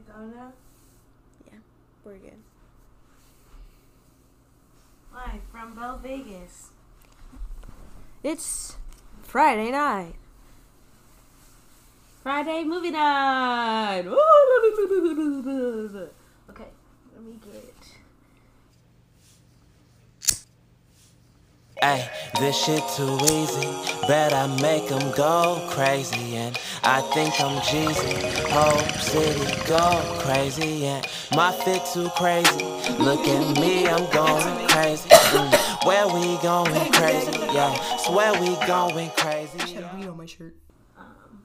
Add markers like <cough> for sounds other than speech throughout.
go now? Yeah, we're good. Live from Bell Vegas. It's Friday night. Friday movie night. <laughs> Okay, let me get. Ay, this shit too easy. Bet I make them go crazy. And I think I'm Jeezy. Whole city go crazy. And my fit too crazy. Look at me, I'm going crazy. Mm, where we going crazy? Yeah, swear we going crazy. I Had weed on my shirt. Um,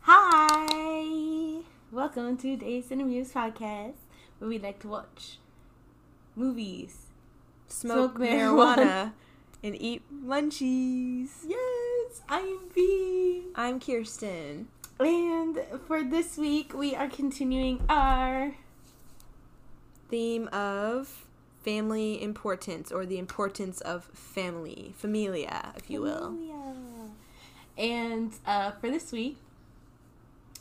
hi, welcome to Dazed and Amused podcast, where we like to watch movies. Smoke, Smoke marijuana. marijuana and eat munchies. Yes, I am B. I'm Kirsten. And for this week, we are continuing our Theme of family importance or the importance of family, familia, if you will. Familia. And uh, for this week,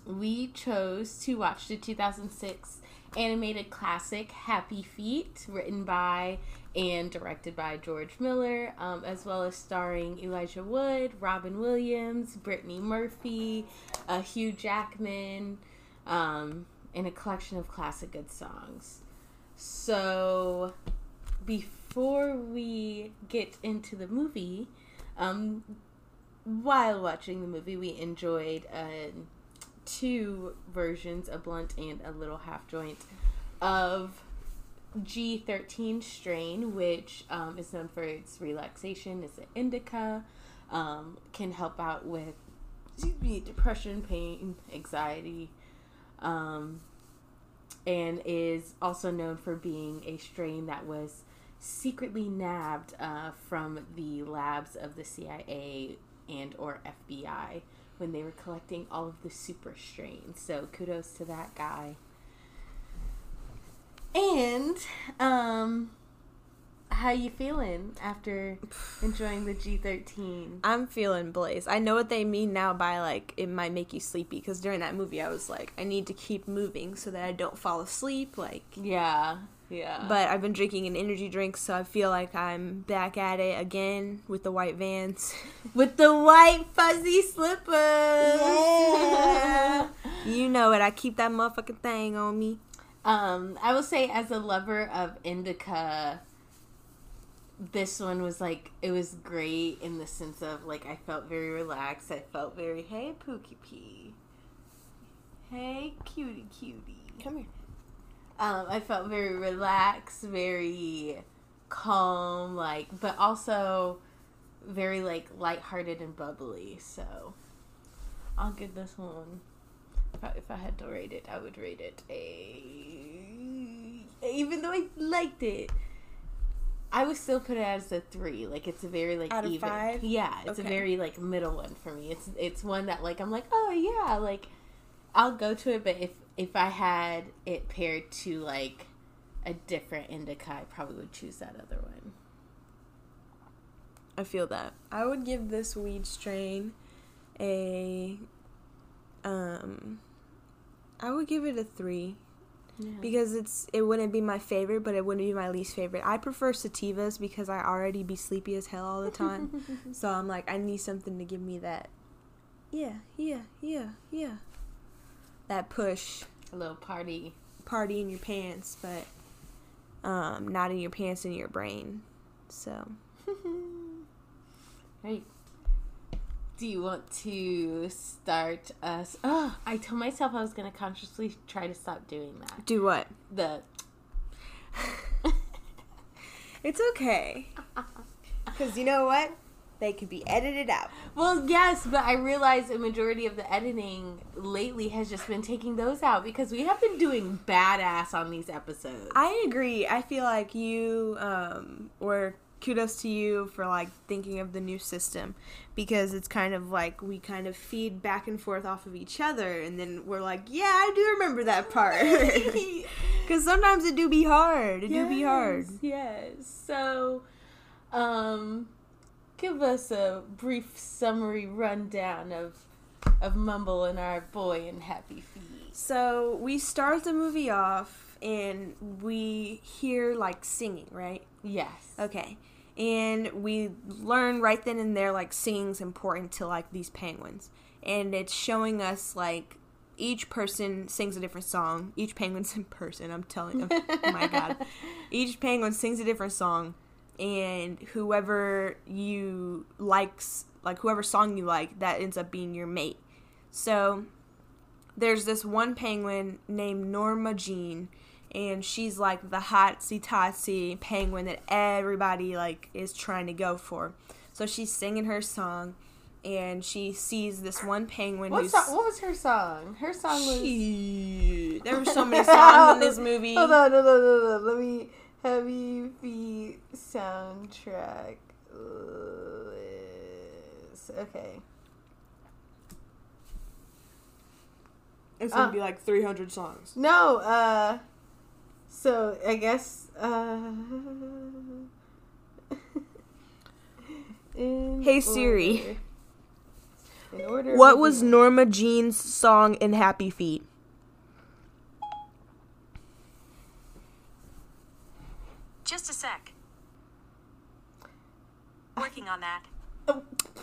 we chose to watch the 2006 animated classic Happy Feet, written by and directed by George Miller, um, as well as starring Elijah Wood, Robin Williams, Brittany Murphy, uh, Hugh Jackman, um, and a collection of classic good songs. So, before we get into the movie, um, while watching the movie, we enjoyed uh, two versions, a blunt and a little half joint, of G13 strain, which um, is known for its relaxation. It's an indica, um, can help out with me, depression, pain, anxiety, um, and is also known for being a strain that was secretly nabbed uh, from the labs of the CIA and or FBI when they were collecting all of the super strains. So kudos to that guy. And um how you feeling after enjoying the G13? I'm feeling blaze. I know what they mean now by like it might make you sleepy because during that movie I was like I need to keep moving so that I don't fall asleep like Yeah. Yeah. but I've been drinking an energy drink so I feel like I'm back at it again with the white vans. <laughs> with the white fuzzy slippers. Yeah. you know it. I keep that motherfucking thing on me. Um, I will say, as a lover of indica, this one was like it was great in the sense of like I felt very relaxed. I felt very hey Pookie Pee, hey cutie cutie. Come here. Um, I felt very relaxed, very calm, like but also very like lighthearted and bubbly. So I'll give this one. If I, had to rate it, I would rate it a. Even though I liked it, I would still put it as a three. Like it's a very like Out of even. five? Yeah, it's Okay. a very like middle one for me. It's it's one that like I'm like oh yeah like I'll go to it, but if if I had it paired to like a different indica, I probably would choose that other one. I feel that. I would give this weed strain a um I would give it a 3 Yeah. because it's it wouldn't be my favorite, but it wouldn't be my least favorite. I prefer sativas because I already be sleepy as hell all the time. <laughs> so I'm like I need something to give me that yeah, yeah, yeah, yeah. That push a little party. party in your pants, but um not in your pants in your brain. So <laughs> Right. Do you want to start us? Oh, I told myself I was going to consciously try to stop doing that. do what? The <laughs> It's okay. <laughs> Cuz you know what? They could be edited out. well, yes, but I realize a majority of the editing lately has just been taking those out because we have been doing badass on these episodes. I agree. I feel like you um were kudos to you for like thinking of the new system because it's kind of like we kind of feed back and forth off of each other and then we're like, yeah, I do remember that part. <laughs> <laughs> Cuz sometimes it do be hard. It do be hard. Yes. So, um, give us a brief summary rundown of of Mumble and our boy and Happy Feet. So we start the movie off and we hear like singing, right? Yes. Okay. And we learn right then and there like singing's important to like these penguins. And it's showing us like each person sings a different song. Each penguin's <laughs> in person, I'm telling you. Oh my god. <laughs> Each penguin sings a different song and whoever you likes like whoever song you like that ends up being your mate. So there's this one penguin named Norma Jean and she's like the hotsy totsy penguin that everybody like is trying to go for. So she's singing her song, and she sees this one penguin What, who's. song, what was her song? Her song was. There were so many <laughs> songs in this movie. Hold on, hold on, hold on. Let me. Heavy Feet soundtrack list. Okay. It's gonna be like 300 songs. No, uh. So, I guess. Uh. <laughs> in Hey, Siri. order. In order. What was beginning. Norma Jean's song in Happy Feet? Just a sec. Working on that.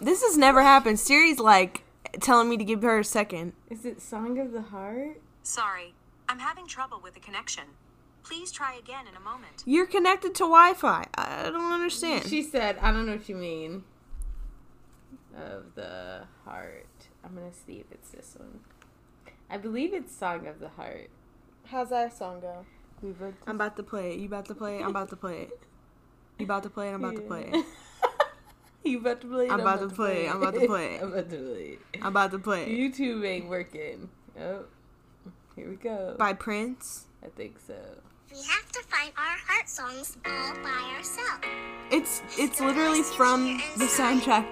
This has never happened. Siri's like telling me to give her a second. Is it Song of the Heart? Sorry, I'm having trouble with the connection. Please try again in a moment. You're connected to Wi Fi. I don't understand. She said, I don't know what you mean. Of the Heart. I'm gonna see if it's this one. I believe it's Song of the Heart. How's that song go? We wrote I'm about to play it. You about to play it? I'm about to play it. You about to play it? I'm about to play it. you about to play it? I'm about to play it. I'm about to play it. I'm about to play it. I'm about to play it. YouTube ain't working. Oh, here we go. By Prince. I think so. We have to find our heart songs all by ourselves. It's it's literally from the soundtrack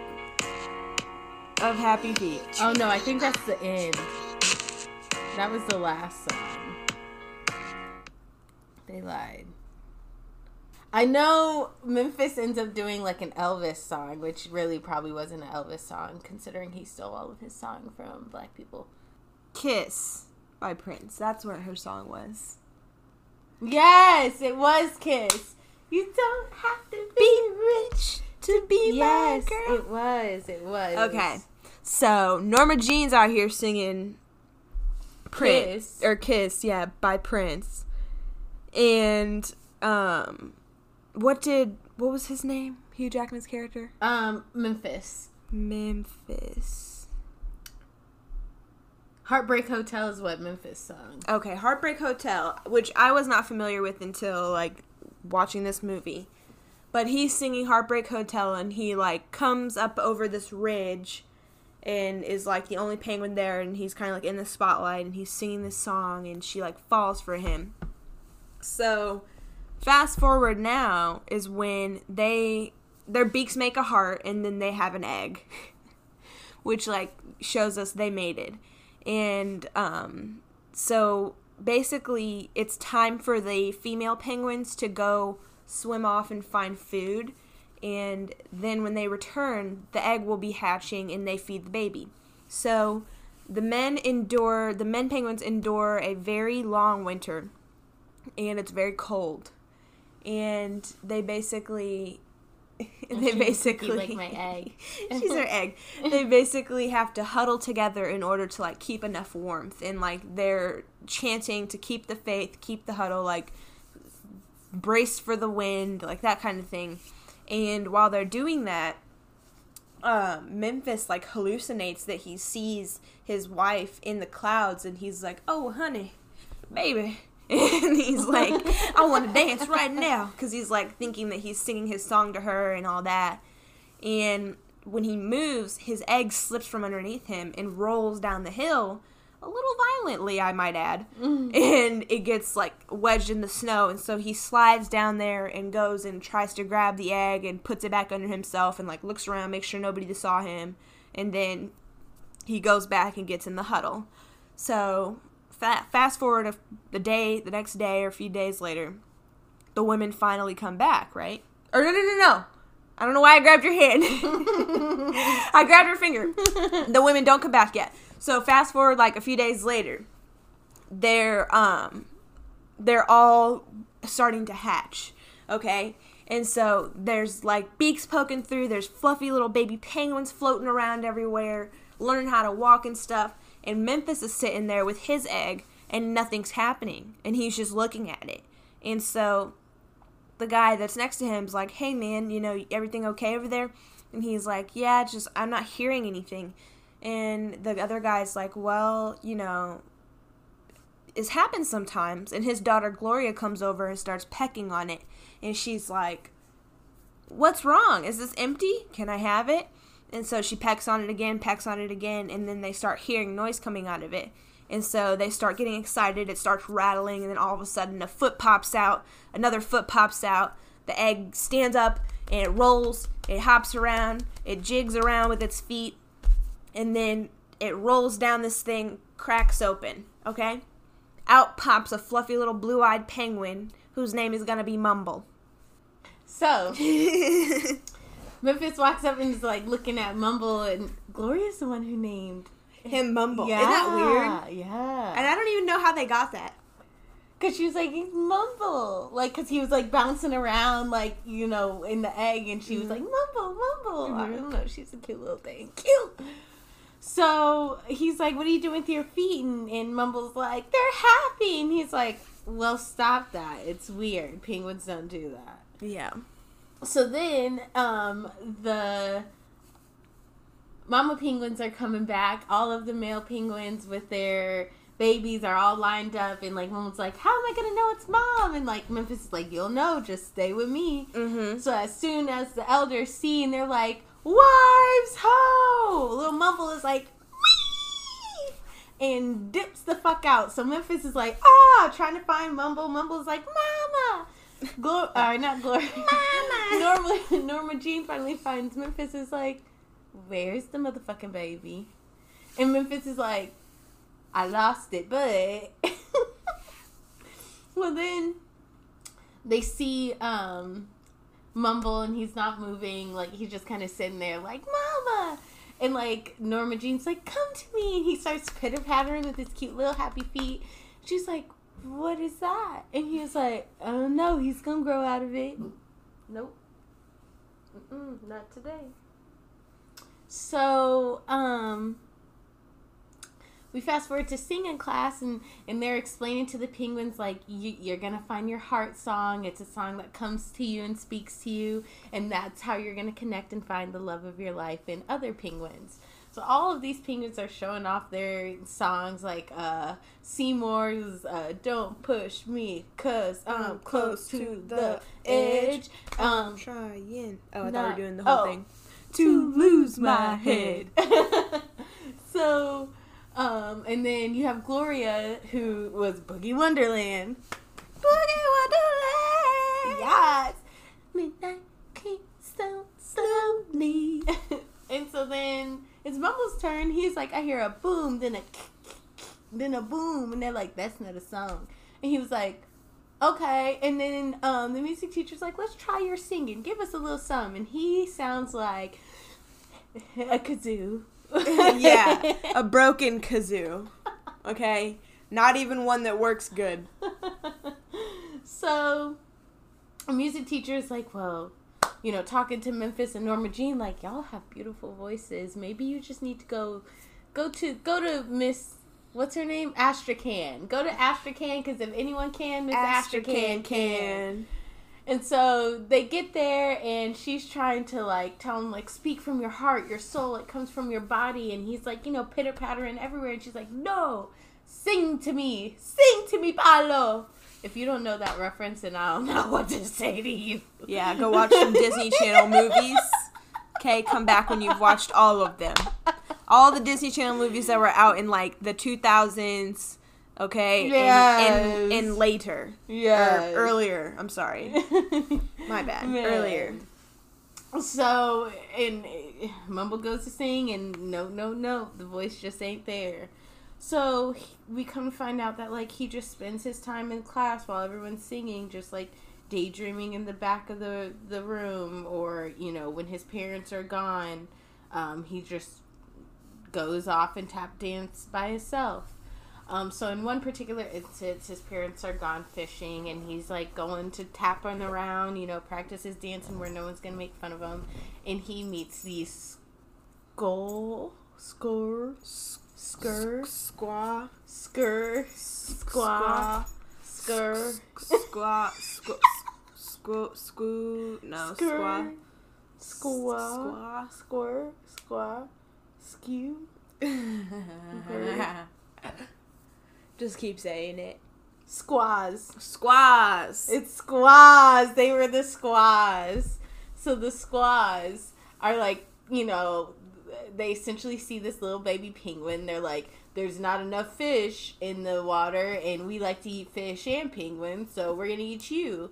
of Happy Feet. Oh no, I think that's the end. That was the last song. They lied. I know Memphis ends up doing like an Elvis song, which really probably wasn't an Elvis song, considering he stole all of his song from black people. Kiss by Prince. That's what her song was. Yes, it was Kiss. You don't have to be rich to be Yes, my girl. it was. It was. Okay. So Norma Jean's out here singing Prince Kiss. or Kiss, yeah, by Prince. And um what did what was his name? Hugh Jackman's character? Um, Memphis. Memphis. Heartbreak Hotel is what Memphis sung. Okay, Heartbreak Hotel, which I was not familiar with until like watching this movie. But he's singing Heartbreak Hotel and he like comes up over this ridge and is like the only penguin there and he's kind of like in the spotlight and he's singing this song and she like falls for him. So, fast forward now is when they their beaks make a heart and then they have an egg. <laughs> which like shows us they mated. And um so basically it's time for the female penguins to go swim off and find food and then when they return the egg will be hatching and they feed the baby. So the men endure the men penguins endure a very long winter and it's very cold. And they basically they basically like my <laughs> egg. she's her egg. <laughs> They basically have to huddle together in order to like keep enough warmth and like they're chanting to keep the faith, keep the huddle, like brace for the wind, like that kind of thing. And while they're doing that, um, Memphis like hallucinates that he sees his wife in the clouds and he's like, "Oh, honey, baby." <laughs> And he's like, <laughs> I want to dance right now. Because he's like thinking that he's singing his song to her and all that. And when he moves, his egg slips from underneath him and rolls down the hill a little violently, I might add. Mm. And it gets like wedged in the snow. And so he slides down there and goes and tries to grab the egg and puts it back under himself and like looks around, makes sure nobody saw him. And then he goes back and gets in the huddle. So fa- fast forward a, the day, the next day or a few days later, the women finally come back, right? Or no, no, no, no. I don't know why I grabbed your hand. <laughs> I grabbed her finger. The women don't come back yet. So fast forward like a few days later, they're um they're all starting to hatch. Okay? And so there's like beaks poking through, there's fluffy little baby penguins floating around everywhere, learning how to walk and stuff. And Memphis is sitting there with his egg and nothing's happening. And he's just looking at it. And so the guy that's next to him is like, "Hey man, you know everything okay over there?" And he's like, "Yeah, just I'm not hearing anything." And the other guy's like, "Well, you know, it happens sometimes." And his daughter Gloria comes over and starts pecking on it, and she's like, "What's wrong? Is this empty? Can I have it?" And so she pecks on it again, pecks on it again, and then they start hearing noise coming out of it. And so they start getting excited. It starts rattling, and then all of a sudden, a foot pops out. Another foot pops out. The egg stands up and it rolls. It hops around. It jigs around with its feet. And then it rolls down this thing, cracks open. Okay? Out pops a fluffy little blue eyed penguin whose name is going to be Mumble. So <laughs> Memphis walks up and is like looking at Mumble, and Gloria's the one who named. Him Mumble. Yeah, Isn't that weird? Yeah. And I don't even know how they got that. Cause she was like "He's mumble, like, cause he was like bouncing around, like you know, in the egg, and she was like mm-hmm. mumble, mumble. Mm-hmm. I don't know. She's a cute little thing, cute. So he's like, "What are you doing with your feet?" And, and Mumble's like, "They're happy," and he's like, "Well, stop that. It's weird. Penguins don't do that." Yeah. So then, um, the mama penguins are coming back. All of the male penguins with their babies are all lined up, and like mom's like, "How am I gonna know it's mom?" And like Memphis is like, "You'll know. Just stay with me." Mm-hmm. So as soon as the elders see, and they're like, "Wives ho!" Little Mumble is like, "Wee!" and dips the fuck out. So Memphis is like, "Ah!" Trying to find Mumble. Mumble's like, "Mama." Glor- uh, not Glory. <laughs> Mama. <laughs> Norma, Norma Jean finally finds Memphis is like, "Where's the motherfucking baby?" And Memphis is like, "I lost it, but." <laughs> well, then they see um, Mumble and he's not moving. Like he's just kind of sitting there, like "Mama." And like Norma Jean's like, "Come to me," and he starts pitter pattering with his cute little happy feet. She's like, "What is that?" And he was like, "Oh no, he's gonna grow out of it." Nope. Mm-mm, not today. So, um, we fast forward to singing class, and, and they're explaining to the penguins, like, you, you're to find your heart song. It's a song that comes to you and speaks to you, and that's how you're to connect and find the love of your life in other penguins. So all of these penguins are showing off their songs like uh, Seymour's uh, "Don't Push Me, Cause I'm Close to the Edge." Um, Trying. Oh, I thought we were doing the whole oh. thing. to lose my head. <laughs> so, um, and then you have Gloria, who was Boogie Wonderland. Boogie Wonderland! Yes! Midnight keeps so slowly. <laughs> and so then it's Mumble's turn. He's like, I hear a boom, then a <laughs> then a boom, and they're like, that's not a song. And he was like, okay. And then um, the music teacher's like, let's try your singing. Give us a little sum. And he sounds like a kazoo. <laughs> yeah, a <laughs> broken kazoo. Okay, not even one that works good. so, a music teacher is like, well, you know, talking to Memphis and Norma Jean, like, y'all have beautiful voices. Maybe you just need to go, go to, go to Miss, what's her name? Astrakhan. Go to Astrakhan, because if anyone can, Miss Astrakhan can. And so they get there, and she's trying to like tell him like speak from your heart, your soul. It comes from your body, and he's like you know pitter pattering everywhere. And she's like, no, sing to me, sing to me, Paulo. If you don't know that reference, then I don't <laughs> know what to say to you. Yeah, go watch some Disney Channel movies. Okay, come back when you've watched all of them. All the Disney Channel movies that were out in like the 2000s, okay? and- And, Yes. and later. Yeah. Earlier. I'm sorry. <laughs> My bad. Man. Earlier. So, and uh, Mumble goes to sing, and no, no, no, the voice just ain't there. So he- we come find out that like he just spends his time in class while everyone's singing, just like daydreaming in the back of the the room, or you know when his parents are gone, um, he just goes off and tap dance by himself. Um, so in one particular instance, his parents are gone fishing, and he's like going to tap on around, you know, practice his dancing where no one's gonna make fun of him, and he meets these skull score skur Squaw. skur squaw skur Squaw. Squaw. Squaw. Squaw. No. Squaw. squaw squaw squaw skew <laughs> Just keep saying it. squaws Squaws. It's squaws. They were the squaws. So the squaws are like, you know, they essentially see this little baby penguin. They're like, there's not enough fish in the water, and we like to eat fish and penguins, so we're gonna eat you.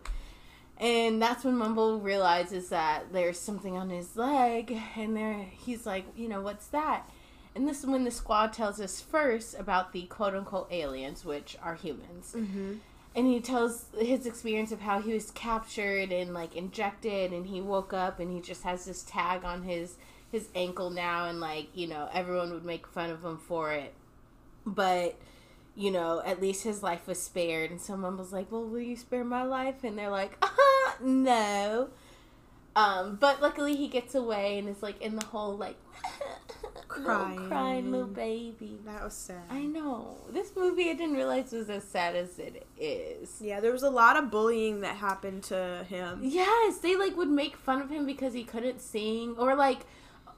And that's when Mumble realizes that there's something on his leg, and there he's like, you know, what's that? And this is when the squad tells us first about the quote unquote aliens, which are humans Mm-hmm. and he tells his experience of how he was captured and like injected and he woke up and he just has this tag on his his ankle now and like you know everyone would make fun of him for it but you know at least his life was spared and someone was like well will you spare my life and they're like uh, <laughs> no um but luckily he gets away and is like in the whole like <laughs> Crying. little crying little baby That was sad. I know. This movie I didn't realize was as sad as it is. Yeah, there was a lot of bullying that happened to him. Yes, they like would make fun of him because he couldn't sing or like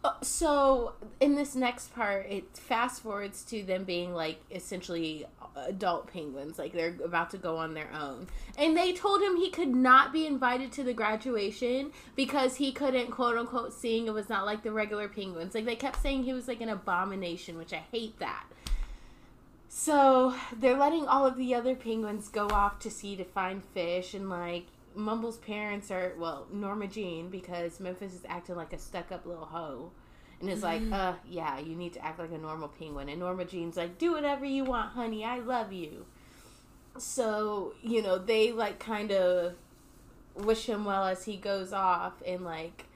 Uh, so in this next part it fast forwards to them being like essentially adult penguins like they're about to go on their own. And they told him he could not be invited to the graduation because he couldn't quote unquote sing it was not like the regular penguins. Like they kept saying he was like an abomination which i hate that. So they're letting all of the other penguins go off to sea to find fish, and like Mumble's parents are well, Norma Jean, because Memphis is acting like a stuck-up little hoe, and is like, uh, yeah, you need to act like a normal penguin. And Norma Jean's like, do whatever you want, honey, I love you. So you know they like kind of wish him well as he goes off, and like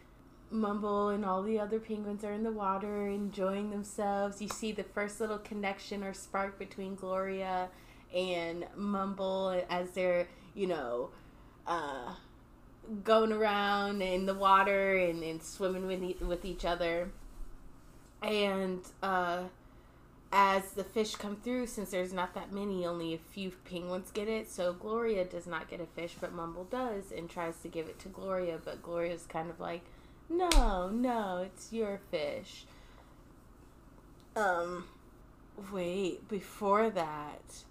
Mumble and all the other penguins are in the water enjoying themselves. You see the first little connection or spark between Gloria and Mumble as they're, you know, uh, going around in the water and, and swimming with, e- with each other. And uh, as the fish come through, since there's not that many, only a few penguins get it. So Gloria does not get a fish, but Mumble does and tries to give it to Gloria. But Gloria's kind of like, no, no, it's your fish. Um, wait, before that,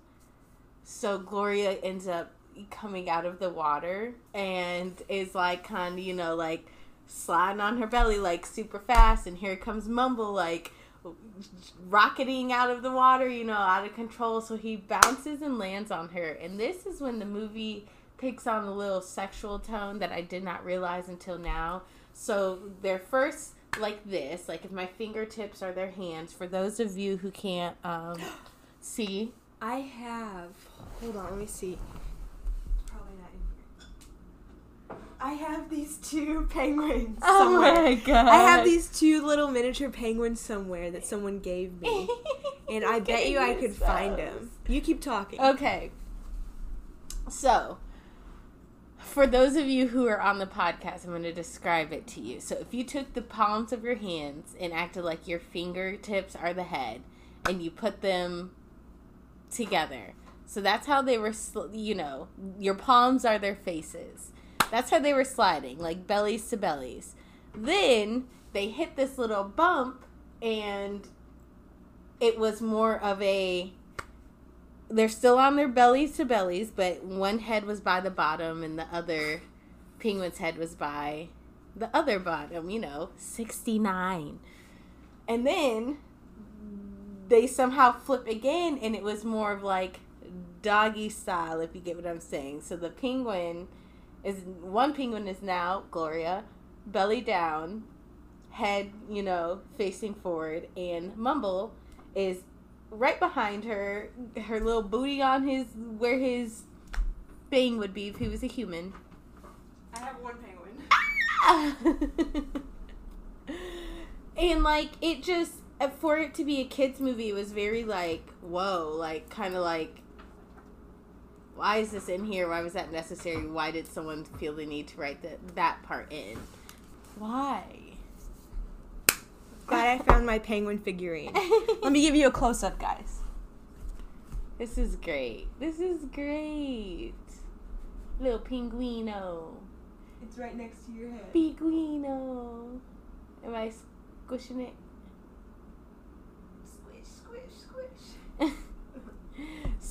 so Gloria ends up coming out of the water and is like kind of, you know, like sliding on her belly like super fast, and here comes Mumble like rocketing out of the water, you know, out of control. So he bounces and lands on her, and this is when the movie takes on a little sexual tone that I did not realize until now. So they're first like this, like if my fingertips are their hands. For those of you who can't um, <gasps> see, I have. Hold on, let me see. Probably not in here. I have these two <laughs> penguins. Oh somewhere. god! I have these two little miniature penguins somewhere that someone gave me, <laughs> and I bet you I could find them. You keep talking. Okay. So, for those of you who are on the podcast, I'm going to describe it to you. So, if you took the palms of your hands and acted like your fingertips are the head, and you put them together, so that's how they were, sl- you know, your palms are their faces. That's how they were sliding, like bellies to bellies. Then they hit this little bump, and it was more of a they're still on their bellies to bellies, but one head was by the bottom and the other penguin's head was by the other bottom, you know, 69. And then they somehow flip again and it was more of like doggy style, if you get what I'm saying. So the penguin is one penguin is now Gloria, belly down, head, you know, facing forward, and Mumble is right behind her, her little booty on his where his thing would be if he was a human, I have one penguin. <laughs> and like it just for it to be a kids movie it was very like whoa like kind of like why is this in here? Why was that necessary? Why did someone feel the need to write that that part in? Why? Glad I found my penguin figurine. Let me give you a close up, guys. this is great. This is great. Little pinguino. It's right next to your head. pinguino. Am i squishing it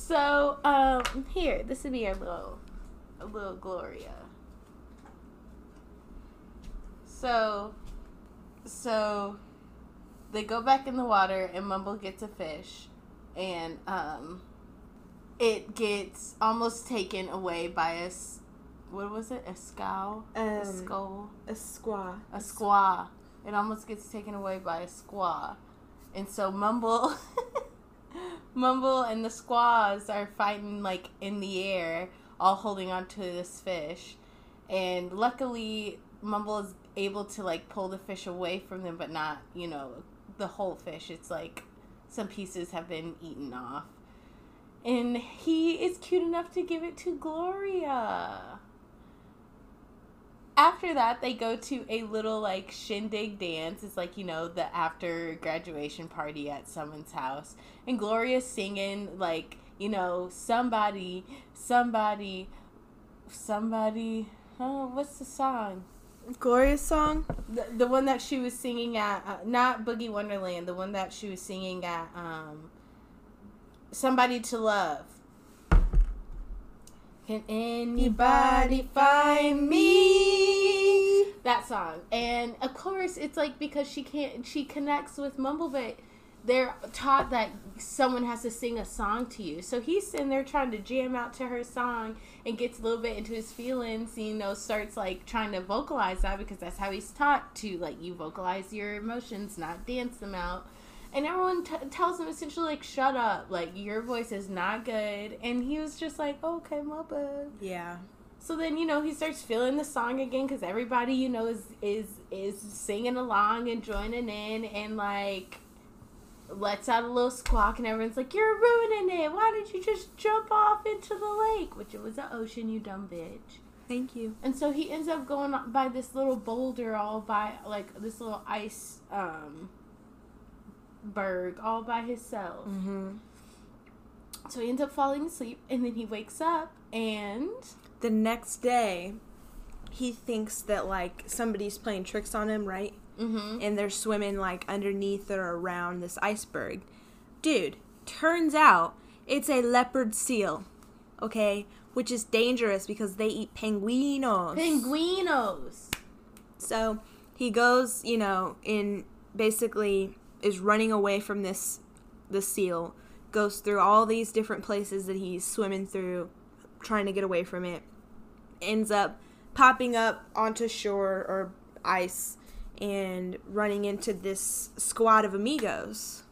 so um here this would be our little a little gloria so so they go back in the water and mumble gets a fish and um it gets almost taken away by a what was it a scow a Um, skull A squaw. a squaw. It almost gets taken away by a squaw. And so Mumble <laughs> Mumble and the squaws are fighting like in the air, all holding on to this fish. And luckily Mumble is able to like pull the fish away from them but not, you know, the whole fish. It's like some pieces have been eaten off. And he is cute enough to give it to Gloria after that they go to a little like shindig dance. It's like you know the after graduation party at someone's house. And gloria's singing like you know somebody somebody somebody oh what's the song? Gloria's song? the, the one that she was singing at uh, not boogie wonderland the one that she was singing at um somebody to love can anybody find me? That song. And of course it's like because she can't she connects with mumble but they're taught that someone has to sing a song to you. So he's sitting there trying to jam out to her song and gets a little bit into his feelings you know starts like trying to vocalize that because that's how he's taught to like you vocalize your emotions not dance them out and everyone t- tells him essentially like shut up. Like your voice is not good. And he was just like okay my bad. Yeah. so then you know he starts feeling the song again because everybody you know is is is singing along and joining in and like lets out a little squawk and everyone's like you're ruining it. Why did you just jump off into the lake? Which it was the ocean you dumb bitch. Thank you. and so he ends up going by this little boulder all by like this little ice um berg all by himself Mm-hmm. so he ends up falling asleep and then he wakes up and The next day, he thinks that like somebody's playing tricks on him, right? mm-hmm. And they're swimming like underneath or around this iceberg. Dude, turns out it's a leopard seal, okay? Which is dangerous because they eat penguinos. Pinguinos. So he goes, you know, in basically is running away from this the seal, goes through all these different places that he's swimming through, trying to get away from it. Ends up popping up onto shore or ice and running into this squad of amigos.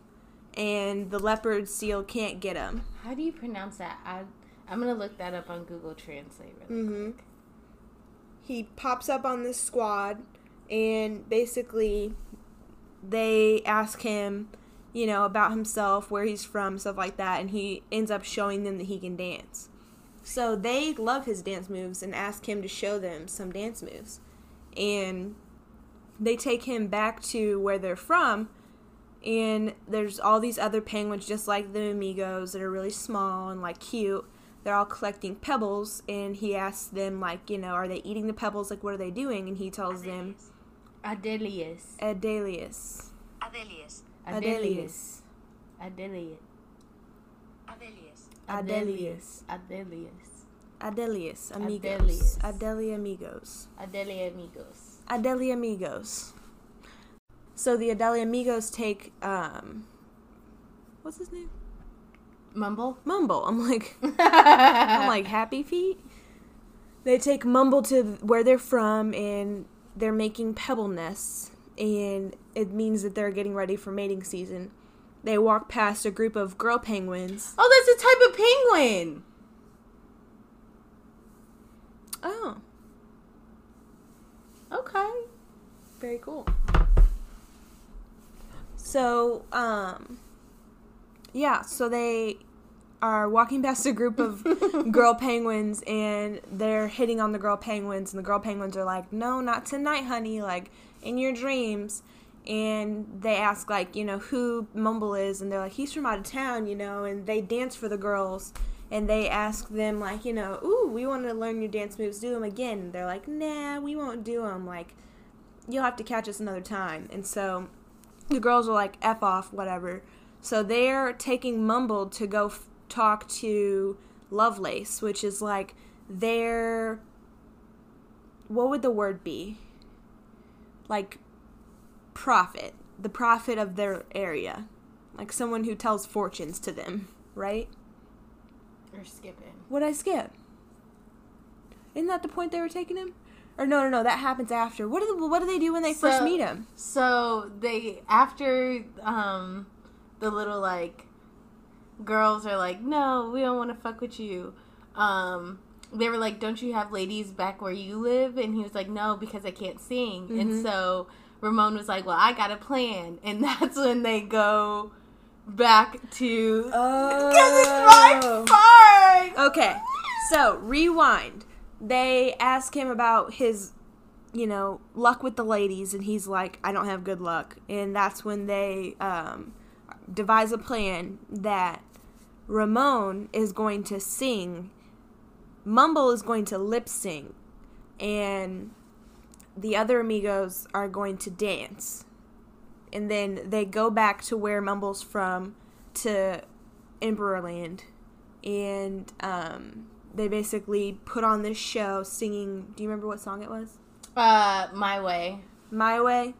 And the leopard seal can't get him. How do you pronounce that? I, I'm gonna look that up on Google Translate really Mhm. quick. he pops up on this squad and basically they ask him you know about himself where he's from stuff like that and he ends up showing them that he can dance. So they love his dance moves and ask him to show them some dance moves. And they take him back to where they're from and there's all these other penguins just like the amigos that are really small and like cute. They're all collecting pebbles and he asks them like you know are they eating the pebbles? Like what are they doing? And he tells them Adelius. Adelius. adelius Adelius. Adelius. adelius Adelius. Adelius. Adelius. Adelius. adelius amigos Adelius. adelia amigos Adelia amigos. adelia amigos so the adelia amigos take um what's his name Mumble. mumble i'm like <laughs> I'm like happy feet. They take Mumble to where they're from and they're making pebble nests and it means that they're getting ready for mating season. They walk past a group of girl penguins. Oh, that's a type of penguin. Oh. Okay. Very cool. So, um, yeah, so they are walking past a group of girl penguins and they're hitting on the girl penguins and the girl penguins are like, "No, not tonight, honey, like in your dreams." And they ask like, you know, who Mumble is and they're like, "He's from out of town, you know." And they dance for the girls and they ask them like, you know, "Ooh, we want to learn your dance moves. Do them again." And they're like, "Nah, we won't do them. Like you'll have to catch us another time." And so the girls are like, "F off, whatever." So they're taking Mumble to go f- talk to Lovelace, which is like their what would the word be? Like prophet, the prophet of their area, like someone who tells fortunes to them, right? Or skipping. What I skip? Isn't that the point they were taking him? Or no, no, no, that happens after. What do the, what do they do when they first meet him? So they after um the little like girls are like, no, we don't want to fuck with you. Um, they were like, don't you have ladies back where you live? And he was like, no, because I can't sing. And so Ramon was like, well, I got a plan, <laughs> and that's when they go back to. Oh. part. Okay, so rewind. They ask him about his, you know, luck with the ladies, and he's like, I don't have good luck. And that's when they um, devise a plan that Ramon is going to sing, Mumble is going to lip sync, and the other amigos are going to dance. And then they go back to where Mumble's from to Emperorland and um, they basically put on this show singing. Do you remember what song it was? Uh, my way. My Way,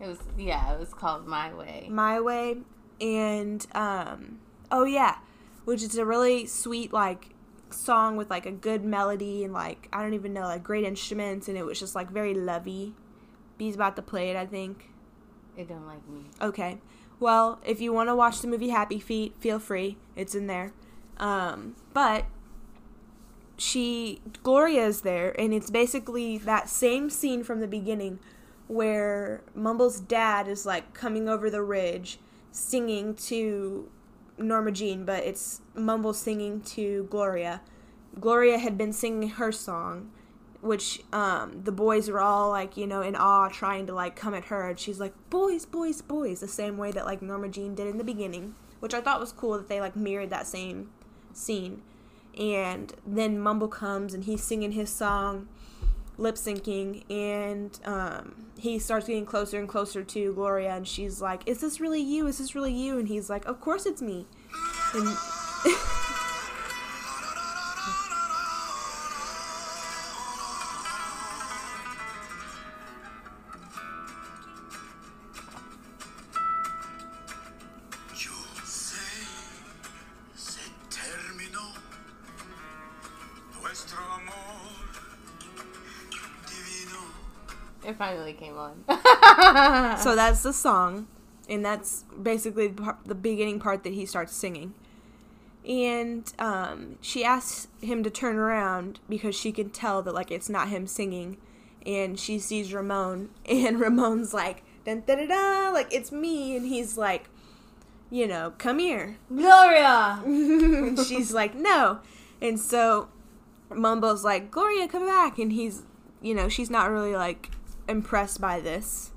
It was yeah. It was called My Way. My Way, and um, oh yeah, which is a really sweet like song with like a good melody and like I don't even know like great instruments, and it was just like very lovey. B's about to play it, I think. It don't like me. Okay. Well, if you want to watch the movie Happy Feet, feel free. It's in there. Um, but she Gloria is there and it's basically that same scene from the beginning where Mumble's dad is like coming over the ridge singing to Norma Jean, but it's Mumble singing to Gloria. Gloria had been singing her song, which um, the boys were all like, you know, in awe, trying to like come at her, and she's like, "Boys, boys, boys," the same way that like Norma Jean did in the beginning, which I thought was cool that they like mirrored that same scene. And then Mumble comes and he's singing his song, lip syncing, and um, he starts getting closer and closer to Gloria, and she's like, "Is this really you? Is this really you?" And he's like, "Of course it's me." And <laughs> <laughs> so that's the song, and that's basically the beginning part that he starts singing. And um, she asks him to turn around because she can tell that like it's not him singing, and she sees Ramon, <laughs> and Ramon's like dun da da da, like it's me, and he's like, you know, come here, Gloria. <laughs> and she's like, no. And so Mumbo's like, Gloria, come back. And he's, you know, she's not really like impressed by this.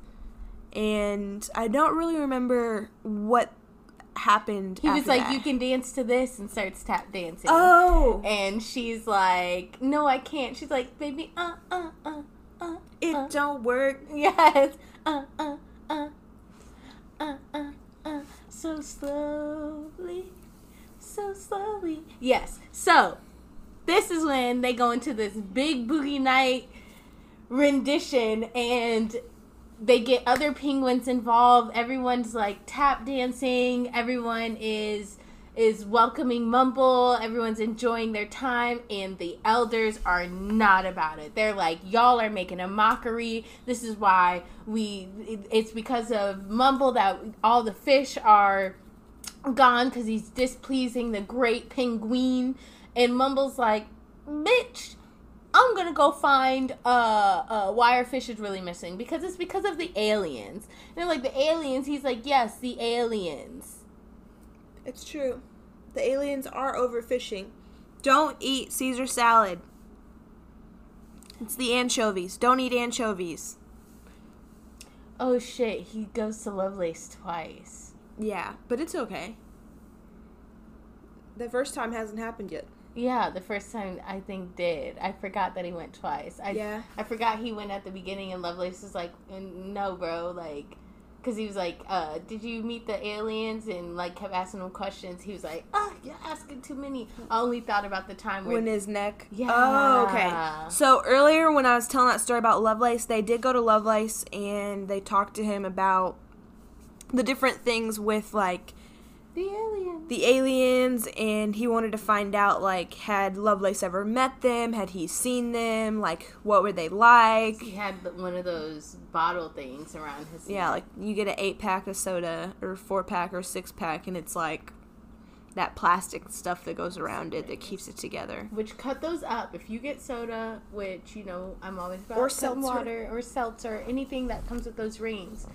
And I don't really remember what happened. He was like, that. "You can dance to this," and starts tap dancing. Oh, And she's like, "No, I can't." She's like, "Baby, uh, uh, uh, uh, it uh. don't work. <laughs> yes, uh, uh, uh, uh, uh, uh, so slowly, so slowly." Yes. So this is when they go into this big boogie night rendition and they get other penguins involved. Everyone's like tap dancing. Everyone is is welcoming mumble. Everyone's enjoying their time and the elders are not about it. They're like y'all are making a mockery. This is why we it's because of mumble that all the fish are gone because he's displeasing the great penguin. And mumble's like bitch I'm gonna go find uh, uh why our fish is really missing because it's because of the aliens. And they're like the aliens. He's like, yes, the aliens. It's true. The aliens are overfishing. Don't eat Caesar salad. It's the anchovies. Don't eat anchovies. Oh shit, he goes to Lovelace twice. Yeah, but it's okay. The first time hasn't happened yet. Yeah, the first time I think did. I forgot that he went twice. I, Yeah. I forgot he went at the beginning and Lovelace was like, no, bro, like, because he was like, uh, did you meet the aliens? And like kept asking him questions. He was like, oh, you're asking too many. I only thought about the time where When his neck. Yeah. Oh, okay. So earlier, when I was telling that story about Lovelace, they did go to Lovelace and they talked to him about the different things with like the aliens. the aliens, and he wanted to find out like had Lovelace ever met them? Had he seen them? Like what were they like? He had one of those bottle things around his Yeah, like you get an eight pack of soda or four pack or six pack, and it's like that plastic stuff that goes around it that keeps it together. Which cut those up. If you get soda, which you know I'm always about Or seltzer. water or seltzer, anything that comes with those rings.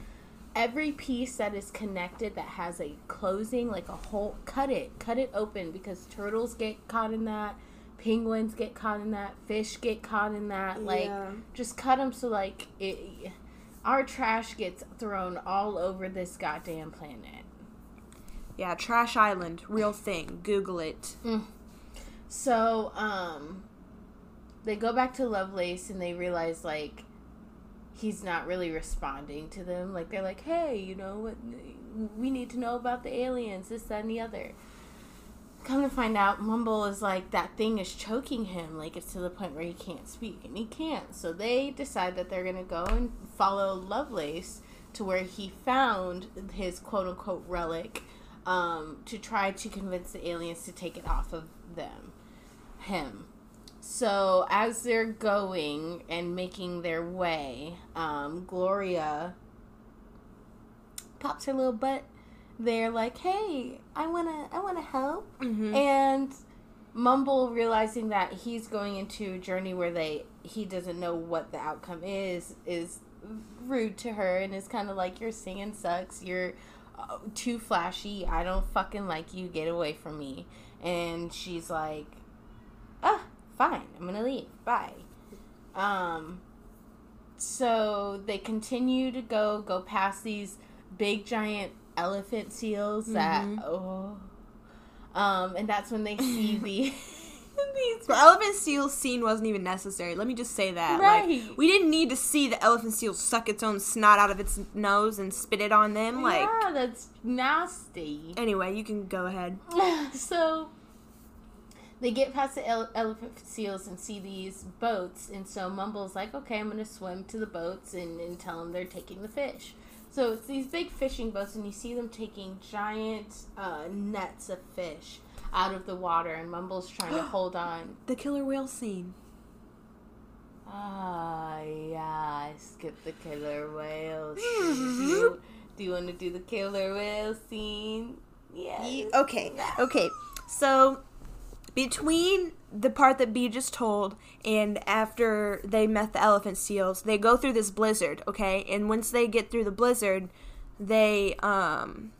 Every piece that is connected that has a closing, like a hole, cut it, cut it open because turtles get caught in that, penguins get caught in that, fish get caught in that. Like, Yeah. just cut them so like it, our trash gets thrown all over this goddamn planet. Yeah, Trash Island, real thing. Google it. So, um, they go back to Lovelace and they realize like he's not really responding to them. Like they're like, "Hey, you know what? We need to know about the aliens, this, that, and the other." Come to find out, Mumble is like that thing is choking him. Like it's to the point where he can't speak, and he can't. So they decide that they're gonna go and follow Lovelace to where he found his quote unquote relic um, to try to convince the aliens to take it off of them, him. So as they're going and making their way, um, Gloria pops her little butt. They're like, "Hey, I wanna, I wanna help," and Mumble realizing that he's going into a journey where they he doesn't know what the outcome is is rude to her and is kind of like, "Your singing sucks. You're uh, too flashy. I don't fucking like you. Get away from me." And she's like, fine, I'm gonna leave. Bye. Um, so they continue to go, go past these big giant elephant seals that, oh, um, and that's when they see <laughs> the, <laughs> these, The elephant seal scene wasn't even necessary. Let me just say that. Right. Like, we didn't need to see the elephant seal suck its own snot out of its nose and spit it on them. Like, yeah, that's nasty. anyway, you can go ahead. <laughs> so they get past the ele- elephant seals and see these boats, and so Mumble's like, "Okay, I'm gonna swim to the boats and, and tell them they're taking the fish." So it's these big fishing boats, and you see them taking giant uh, nets of fish out of the water, and Mumble's trying to <gasps> hold on. The killer whale scene. Ah, yeah, I skipped the killer whale. <laughs> scene. do you, do you want to do the killer whale scene? Yes. Okay, okay. So, between the part that B just told and after they met the elephant seals, they go through this blizzard, okay? And once they get through the blizzard, they, um,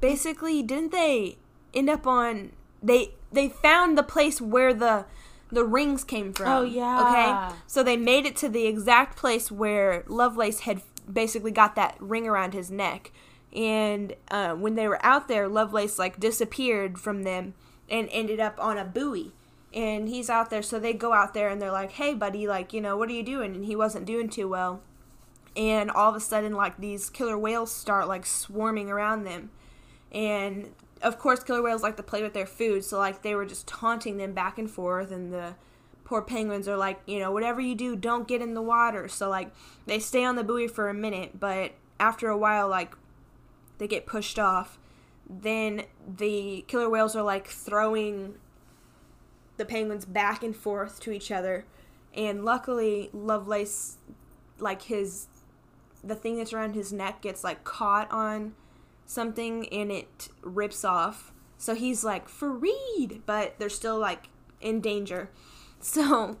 basically, didn't they end up on, they, they found the place where the, the rings came from. Oh, yeah. Okay? So they made it to the exact place where Lovelace had basically got that ring around his neck. And uh, when they were out there, Lovelace like disappeared from them and ended up on a buoy. And he's out there, so they go out there and they're like, "Hey, buddy, like you know, what are you doing?" And he wasn't doing too well. And all of a sudden, like these killer whales start like swarming around them, and of course, killer whales like to play with their food, so like they were just taunting them back and forth, and the poor penguins are like, you know, whatever you do, don't get in the water. So like they stay on the buoy for a minute, but after a while, like they get pushed off. Then the killer whales are like throwing the penguins back and forth to each other, and luckily Lovelace, like his, the thing that's around his neck gets like caught on something and it rips off. So he's like freed, but they're still like in danger. <laughs> So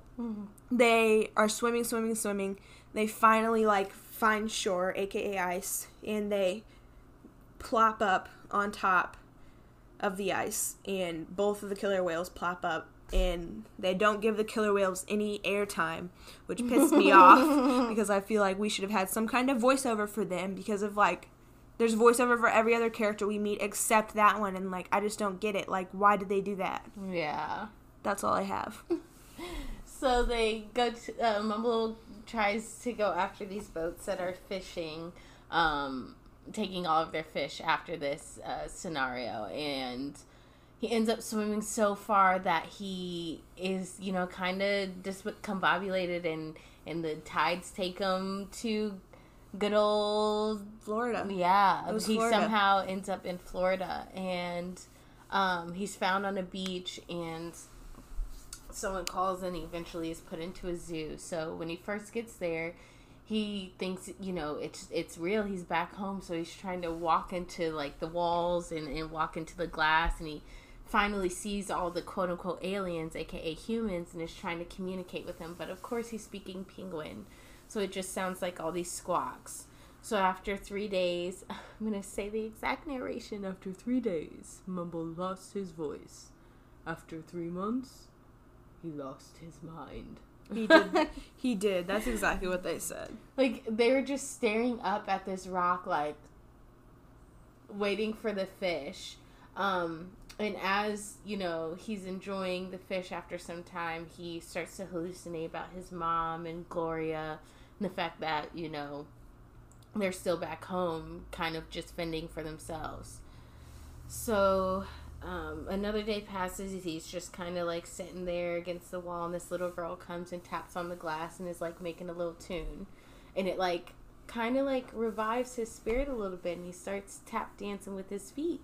they are swimming, swimming, swimming. They finally like find shore, aka ice, and they plop up on top of the ice, and both of the killer whales plop up. And they don't give the killer whales any airtime, which pissed me off <laughs> because I feel like we should have had some kind of voiceover for them because of like there's voiceover for every other character we meet except that one and like I just don't get it. Like why did they do that? Yeah. That's all I have. <laughs> So they go to uh, Mumble tries to go after these boats that are fishing, um, taking all of their fish after this uh, scenario, and he ends up swimming so far that he is, you know, kind of discombobulated, and and the tides take him to good old Florida. yeah, he Florida. somehow ends up in Florida, and um, he's found on a beach, and someone calls, and he eventually is put into a zoo. So when he first gets there, he thinks you know it's it's real. He's back home, so he's trying to walk into like the walls and, and walk into the glass, and he finally sees all the quote unquote aliens, aka humans, and is trying to communicate with them. But of course, he's speaking penguin, so it just sounds like all these squawks. So after three days, <laughs> I'm gonna say the exact narration. After three days, Mumble lost his voice. After three months, he lost his mind. He did. <laughs> he did. That's exactly what they said. like they were just staring up at this rock, like waiting for the fish. Um, and as you know, he's enjoying the fish. After some time, he starts to hallucinate about his mom and Gloria, and the fact that you know they're still back home, kind of just fending for themselves. So um, another day passes. He's just kind of like sitting there against the wall, and this little girl comes and taps on the glass and is like making a little tune, and it like kind of like revives his spirit a little bit, and he starts tap dancing with his feet.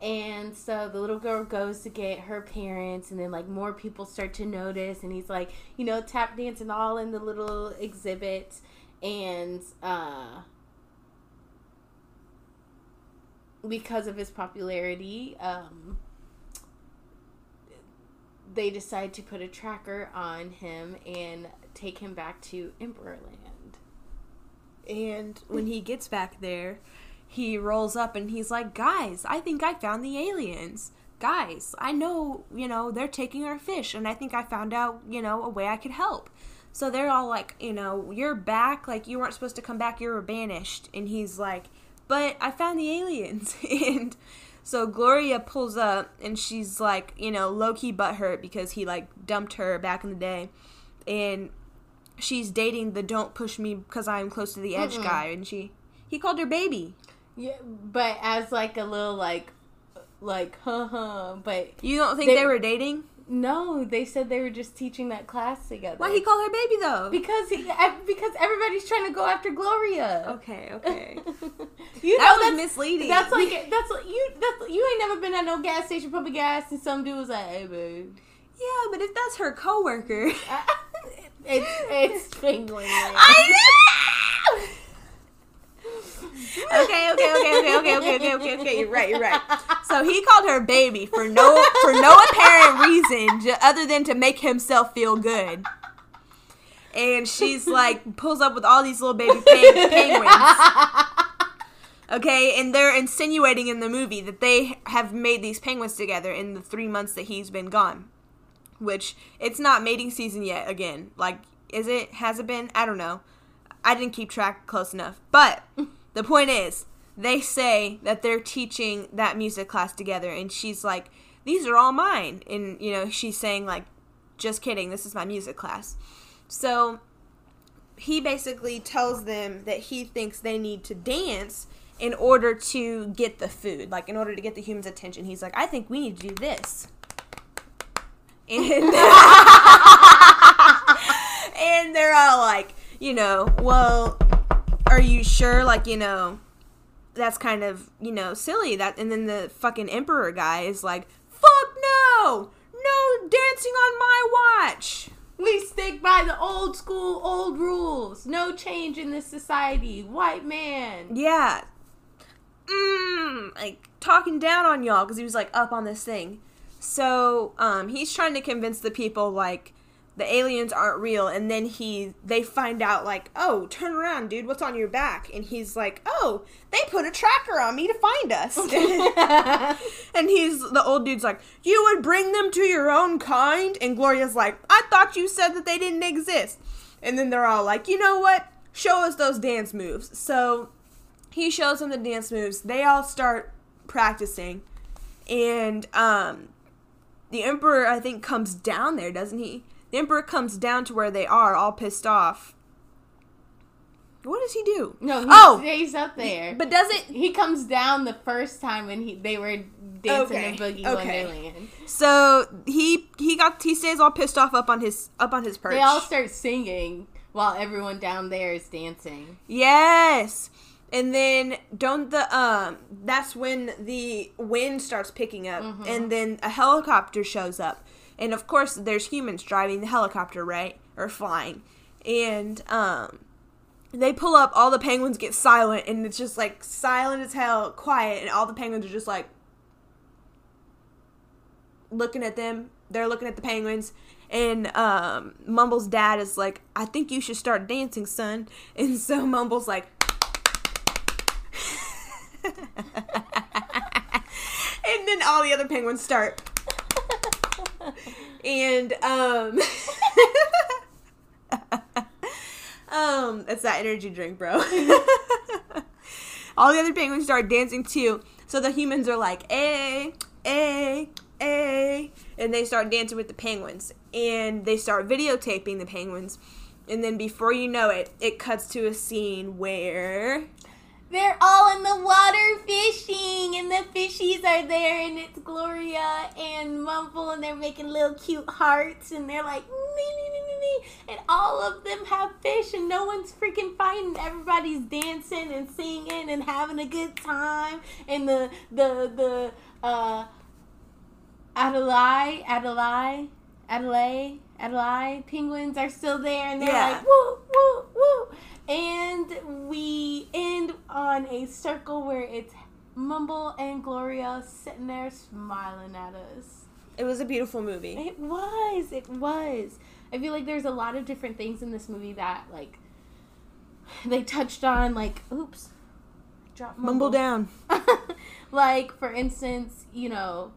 And so the little girl goes to get her parents, and then like more people start to notice, and he's like, you know, tap dancing all in the little exhibit, and uh, because of his popularity, um, they decide to put a tracker on him and take him back to Emperor Land. And when he gets back there, he rolls up and he's like, "Guys, I think I found the aliens. Guys, I know, you know, they're taking our fish, and I think I found out, you know, a way I could help." So they're all like, you know, you're back, like you weren't supposed to come back, you were banished. And he's like, but I found the aliens. <laughs> and so Gloria pulls up and she's like, you know, low key butthurt because he like dumped her back in the day. And she's dating the don't push me because I'm close to the edge guy. And she, he called her baby. Yeah, but as like a little like, like, huh, huh, but You don't think They- they, were dating? No, they said they were just teaching that class together. Why he call her baby though? Because he, because everybody's trying to go after Gloria. okay, okay. <laughs> you That was that's- misleading. That's like <laughs> that's like you that's you ain't never been at no gas station pumping gas and some dude was like, "Hey, babe." yeah, but if that's her coworker. <laughs> it's it's penguin. I know. Okay, okay, okay, okay, okay, okay, okay, okay, okay. You're right. You're right. So he called her baby for no for no apparent reason, j- other than to make himself feel good. And she's like pulls up with all these little baby peng- penguins. Okay, and they're insinuating in the movie that they have made these penguins together in the three months that he's been gone. Which it's not mating season yet. Again, like, is it? Has it been? I don't know. I didn't keep track close enough. But the point is, they say that they're teaching that music class together, and she's like, "These are all mine," and you know, she's saying like, "Just kidding. This is my music class." So he basically tells them that he thinks they need to dance in order to get the food, like in order to get the humans' attention. He's like, I think we need to do this. And, <laughs> and they're all like, you know, well, are you sure? Like, you know, that's kind of, you know, silly. That and then the fucking emperor guy is like, fuck no! No dancing on my watch. we stick by the old school, old rules. No change in this society. White man. Yeah. Mm, like talking down on y'all because he was like up on this thing. So um, he's trying to convince the people like the aliens aren't real and then he they find out like oh turn around dude what's on your back? And he's like oh they put a tracker on me to find us. <laughs> And he's the old dude's like you would bring them to your own kind? And gloria's like i thought you said that they didn't exist. And then they're all like you know what? Show us those dance moves. So he shows them the dance moves. They all start practicing. And um the emperor i think comes down there doesn't he the emperor comes down to where they are all pissed off what does he do No, he oh stays up there. but does it he comes down the first time when he they were dancing Okay, in Boogie okay. Wonderland. so he he got he stays all pissed off up on his up on his perch They all start singing while everyone down there is dancing. Yes. And then don't the um that's when the wind starts picking up and then a helicopter shows up. And of course there's humans driving the helicopter, right? Or flying. And um they pull up, all the penguins get silent and it's just like silent as hell, quiet, and all the penguins are just like looking at them. They're looking at the penguins. And um, Mumble's dad is like, I think you should start dancing, son. <laughs> And so Mumble's like, <laughs> and then all the other penguins start. And um <laughs> um it's that energy drink, bro. <laughs> all the other penguins start dancing too. So the humans are like, "Hey, hey, hey," and they start dancing with the penguins. And they start videotaping the penguins. And then before you know it, it cuts to a scene where They're all in the water fishing, and the fishies are there, and it's Gloria and Mumble, and they're making little cute hearts, and they're like, me, me, me, me, me, and all of them have fish, and no one's freaking fighting. Everybody's dancing and singing and having a good time, and the the the uh, Adelaide, Adelaide, Adelaide, Adelaide penguins are still there, and they're Yeah. like, woo, woo, woo. And we end on a circle where it's Mumble and Gloria sitting there smiling at us. it was a beautiful movie. It was, it was. I feel like there's a lot of different things in this movie that, like, they touched on, like, oops, drop Mumble down. <laughs> like for instance you know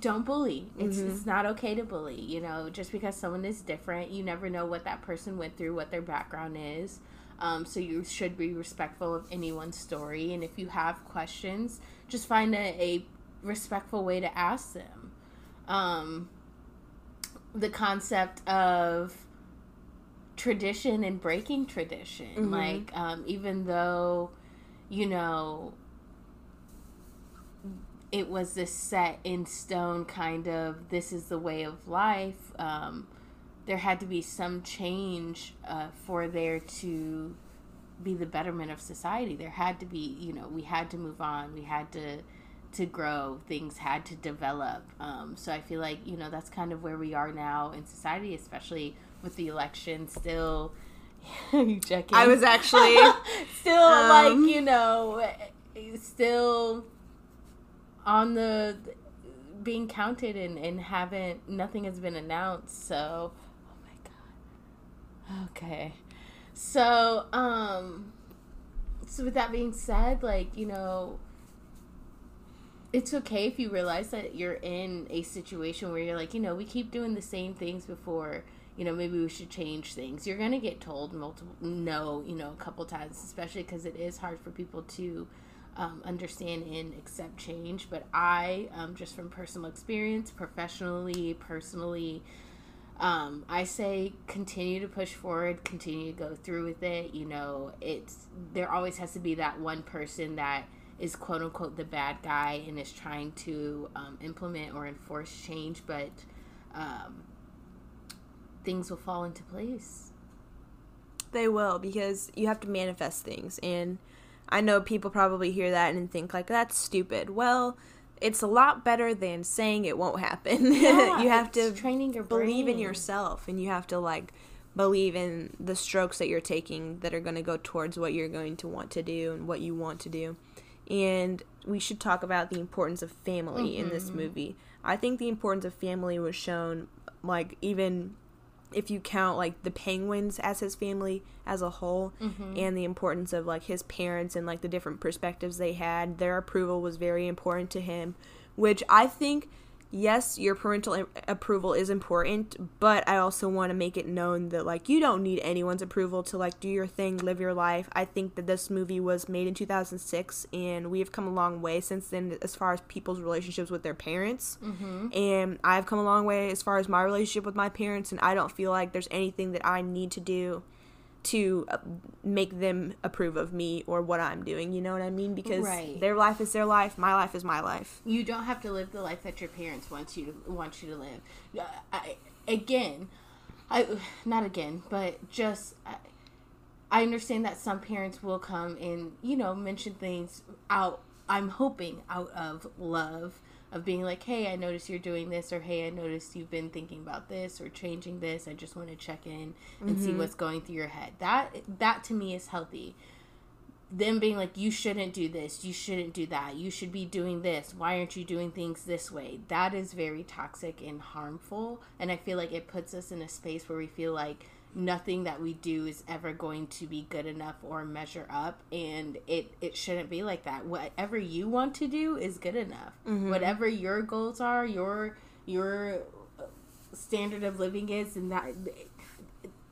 don't bully. It's, it's not okay to bully you know just because someone is different you never know what that person went through what their background is. Um, so you should be respectful of anyone's story and if you have questions just find a, a respectful way to ask them. Um, the concept of tradition and breaking tradition like um, even though you know it was this set in stone kind of this is the way of life um, there had to be some change uh, for there to be the betterment of society. There had to be you know we had to move on we had to to grow things had to develop. Um, so i feel like you know that's kind of where we are now in society especially with the election still <laughs> you checking I was actually <laughs> still Um, like you know still on the being counted and, and haven't nothing has been announced so oh my god okay so um so with that being said like you know it's okay if you realize that you're in a situation where you're like, you know, we keep doing the same things before, you know, maybe we should change things. You're to get told multiple, no, you know, a couple times, especially because it is hard for people to um, understand and accept change. But I, um, just from personal experience, professionally, personally, um, I say continue to push forward, continue to go through with it. You know, it's there always has to be that one person that is quote unquote the bad guy and is trying to um, implement or enforce change, but um, things will fall into place. They will because you have to manifest things and I know people probably hear that and think like that's stupid. Well, it's a lot better than saying it won't happen. <laughs> you have to training your believe in yourself and you have to like believe in the strokes that you're taking that are going to go towards what you're going to want to do and what you want to do. And we should talk about the importance of family in this mm-hmm. movie. I think the importance of family was shown like even if you count like the penguins as his family as a whole mm-hmm. and the importance of like his parents and like the different perspectives they had their approval was very important to him which i think yes your parental a- approval is important but i also want to make it known that like you don't need anyone's approval to like do your thing live your life. I think that this movie was made in 2006 and we have come a long way since then as far as people's relationships with their parents. Mm-hmm. And I've come a long way as far as my relationship with my parents, and I don't feel like there's anything that I need to do to uh, make them approve of me or what I'm doing. You know what I mean? Because Right. their life is their life, my life is my life. you don't have to live the life that your parents want you to want you to live. I, again, I not again, but just I, I understand that some parents will come and you know mention things out. I'm hoping out of love of being like, hey, I noticed you're doing this, or hey, I noticed you've been thinking about this or changing this. I just want to check in and see mm-hmm. what's going through your head. That that to me is healthy them being like you shouldn't do this you shouldn't do that you should be doing this why aren't you doing things this way that is very toxic and harmful and i feel like it puts us in a space where we feel like nothing that we do is ever going to be good enough or measure up and it it shouldn't be like that. Whatever you want to do is good enough. Mm-hmm. Whatever your goals are your your standard of living is and that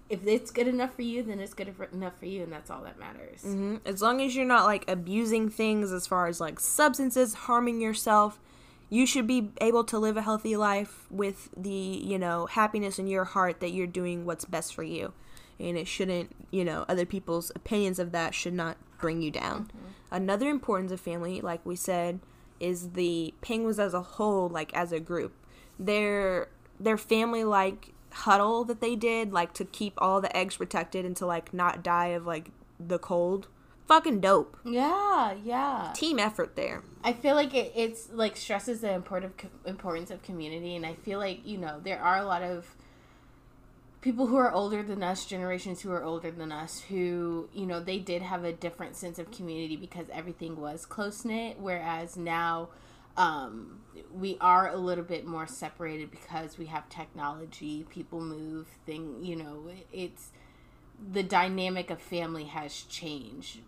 if it's good enough for you then it's good enough for you and that's all that matters. Mm-hmm. As long as you're not like abusing things as far as like substances, harming yourself, you should be able to live a healthy life with the, you know, happiness in your heart that you're doing what's best for you. And it shouldn't, you know, other people's opinions of that should not bring you down. Mm-hmm. Another importance of family, like we said, is the penguins as a whole, like as a group. Their their family like huddle that they did, like to keep all the eggs protected and to like not die of like the cold. Fucking dope. Yeah, yeah. Team effort there. I feel like it, it's like stresses the important importance of community, and I feel like you know there are a lot of people who are older than us, generations who are older than us, who you know they did have a different sense of community because everything was close knit, whereas now um, we are a little bit more separated because we have technology, people move, thing you know it's the dynamic of family has changed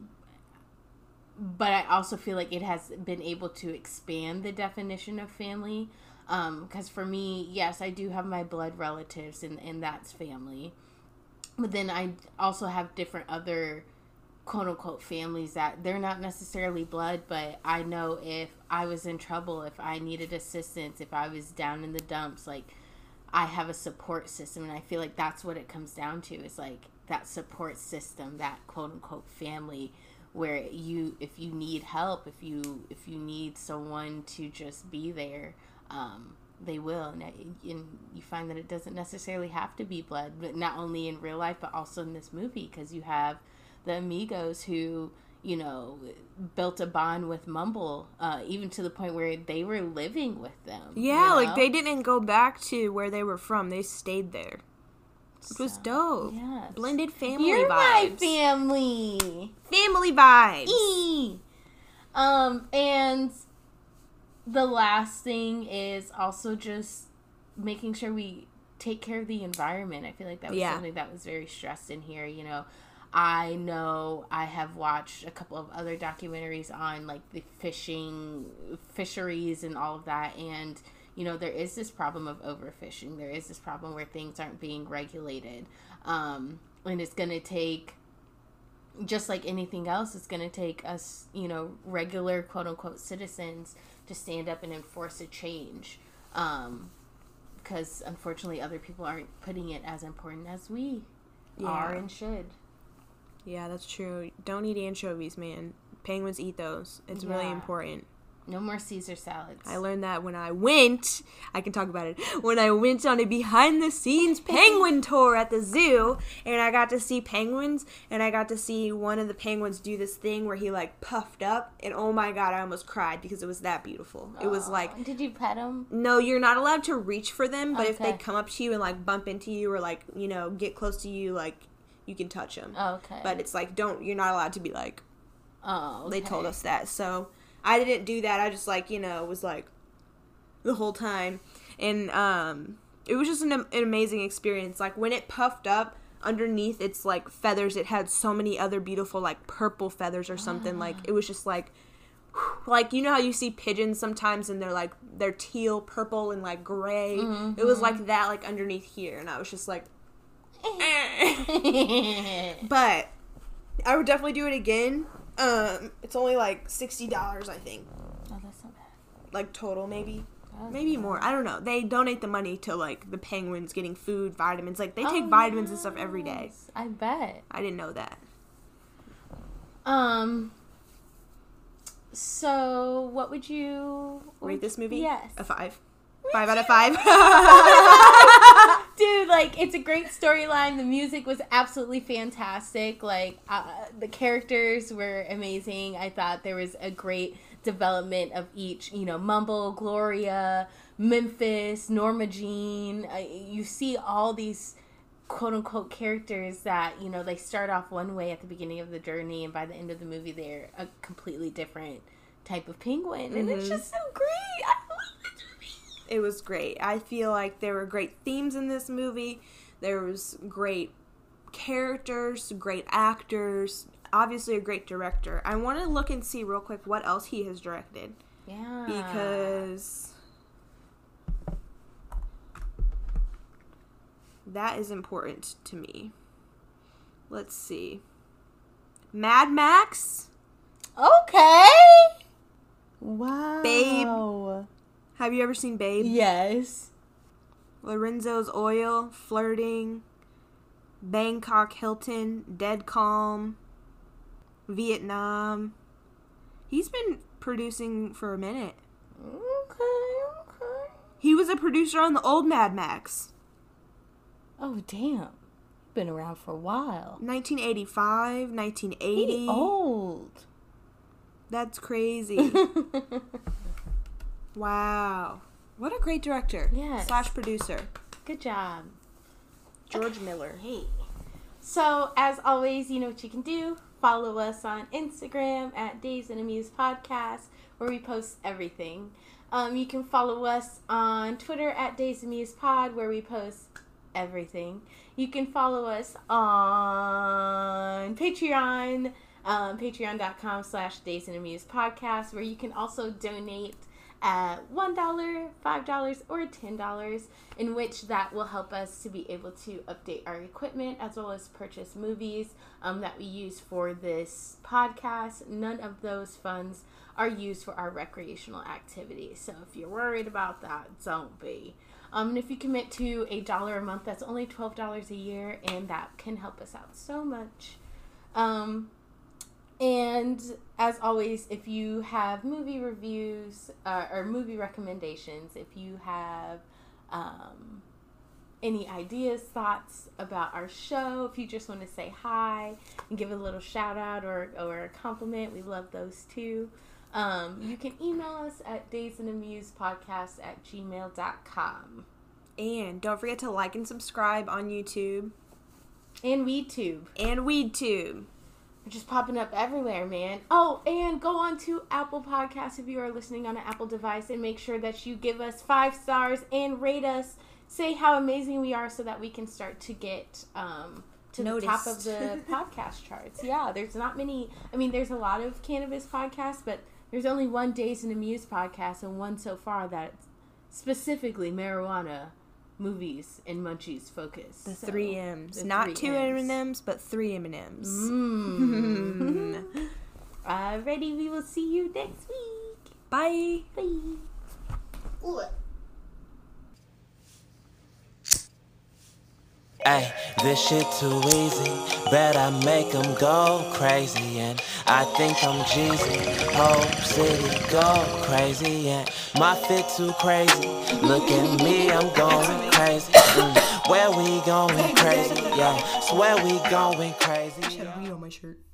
but I also feel like it has been able to expand the definition of family. Um, because for me, yes, I do have my blood relatives, and, and that's family. But then I also have different other quote unquote families that they're not necessarily blood, but I know if I was in trouble, if I needed assistance, if I was down in the dumps, like I have a support system. And I feel like that's what it comes down to is like that support system, that quote unquote family where you if you need help if you if you need someone to just be there um, they will and, and you find that it doesn't necessarily have to be blood but not only in real life but also in this movie because you have the amigos who you know built a bond with mumble uh, even to the point where they were living with them Yeah, you like they didn't go back to where they were from. They stayed there. It was dope. yes. Blended family you're my family family vibes. E. Um, and the last thing is also just making sure we take care of the environment. I feel like that was Yeah. something that was very stressed in here. You know, I know I have watched a couple of other documentaries on like the fishing fisheries and all of that and you know there is this problem of overfishing there is this problem where things aren't being regulated um, and it's going to take just like anything else, it's going to take us, you know, regular quote unquote citizens to stand up and enforce a change. Um, because unfortunately, other people aren't putting it as important as we are Yeah. and should. Yeah, that's true. Don't eat anchovies, man. Penguins eat those. It's really important. No more Caesar salads. I learned that when I went, I can talk about it, when I went on a behind the scenes <laughs> penguin tour at the zoo and I got to see penguins and I got to see one of the penguins do this thing where he like puffed up and oh my god, I almost cried because it was that beautiful. It was like Did you pet him? no, you're not allowed to reach for them, but if they come up to you and like bump into you or like, you know, get close to you like you can touch them. Okay. But it's like don't you're not allowed to be like oh, they told us that. So I didn't do that. I just like, you know, was like the whole time. And um it was just an, an amazing experience. Like when it puffed up underneath its like feathers, it had so many other beautiful like purple feathers or something. Like it was just like like you know how you see pigeons sometimes and they're like they're teal, purple, and like gray. It was like that like underneath here, and I was just like, <laughs> but I would definitely do it again. Um, it's only like sixty dollars, I think, Oh, that's not bad. like total maybe. Oh, Maybe more. I don't know. They donate the money to like the penguins getting food, vitamins. Like they take Oh, vitamins and stuff every day. I bet. I didn't know that. Um. So, what would you Rate this movie? Yes, A five. Five out of five. <laughs> <laughs> dude. Like, it's a great storyline. The music was absolutely fantastic. Like, uh, the characters were amazing. I thought there was a great development of each. You know, Mumble, Gloria, Memphis, Norma Jean. Uh, you see all these quote unquote characters that you know they start off one way at the beginning of the journey and by the end of the movie they're a completely different type of penguin and it's just so great i love this movie it was great. I feel like there were great themes in this movie. There was great characters, great actors, obviously a great director. I want to look and see real quick what else he has directed yeah because that is important to me. Let's see. Mad Max? okay wow Babe. Have you ever seen Babe? yes Lorenzo's Oil, Flirting, Bangkok Hilton, Dead Calm, Vietnam. He's been producing for a minute. okay okay He was a producer on the old Mad Max. oh damn been around for a while 1985, 1980. he old That's crazy. <laughs> wow. What a great director. Yes. Slash producer. good job George Miller. Hey. So, as always, you know what you can do. Follow us on Instagram at Dazed and Amused Podcast, where we post everything. Um, you can follow us on Twitter at Dazed and Amused Pod, where we post everything. You can follow us on Patreon, um, patreon.com slash Dazed and Amused Podcast, where you can also donate at $1, $5, or $10, in which that will help us to be able to update our equipment as well as purchase movies um, that we use for this podcast. None of those funds are used for our recreational activities. So if you're worried about that, don't be. Um, and if you commit to a dollar a month, that's only $12 a year, and that can help us out so much. Um, and as always, if you have movie reviews uh, or movie recommendations, if you have um, any ideas, thoughts about our show, if you just want to say hi and give a little shout out or, or a compliment, we love those too. Um, you can email us at dazedandamusedpodcast at gmail.com. And don't forget to like and subscribe on YouTube And WeTube. and WeedTube. Just popping up everywhere, man. Oh, and go on to Apple Podcasts if you are listening on an Apple device and make sure that you give us five stars and rate us. Say how amazing we are so that we can start to get um, to the top of the <laughs> podcast charts. Yeah, there's not many. I mean, there's a lot of cannabis podcasts, but there's only one Dazed and Amused podcast and one so far that's specifically marijuana movies and munchies focus. The So, three M's. the Not three two M's. M&Ms, but three M&Ms. Mm. <laughs> Alrighty, we will see you next week. Bye. Bye. Ay, this shit too easy. Bet I make them go crazy. And I think I'm Jeezy. Whole city go crazy. And my fit too crazy. Look at me, I'm going crazy. Mm, where we going crazy? Yeah, swear we going crazy. Weed on my shirt.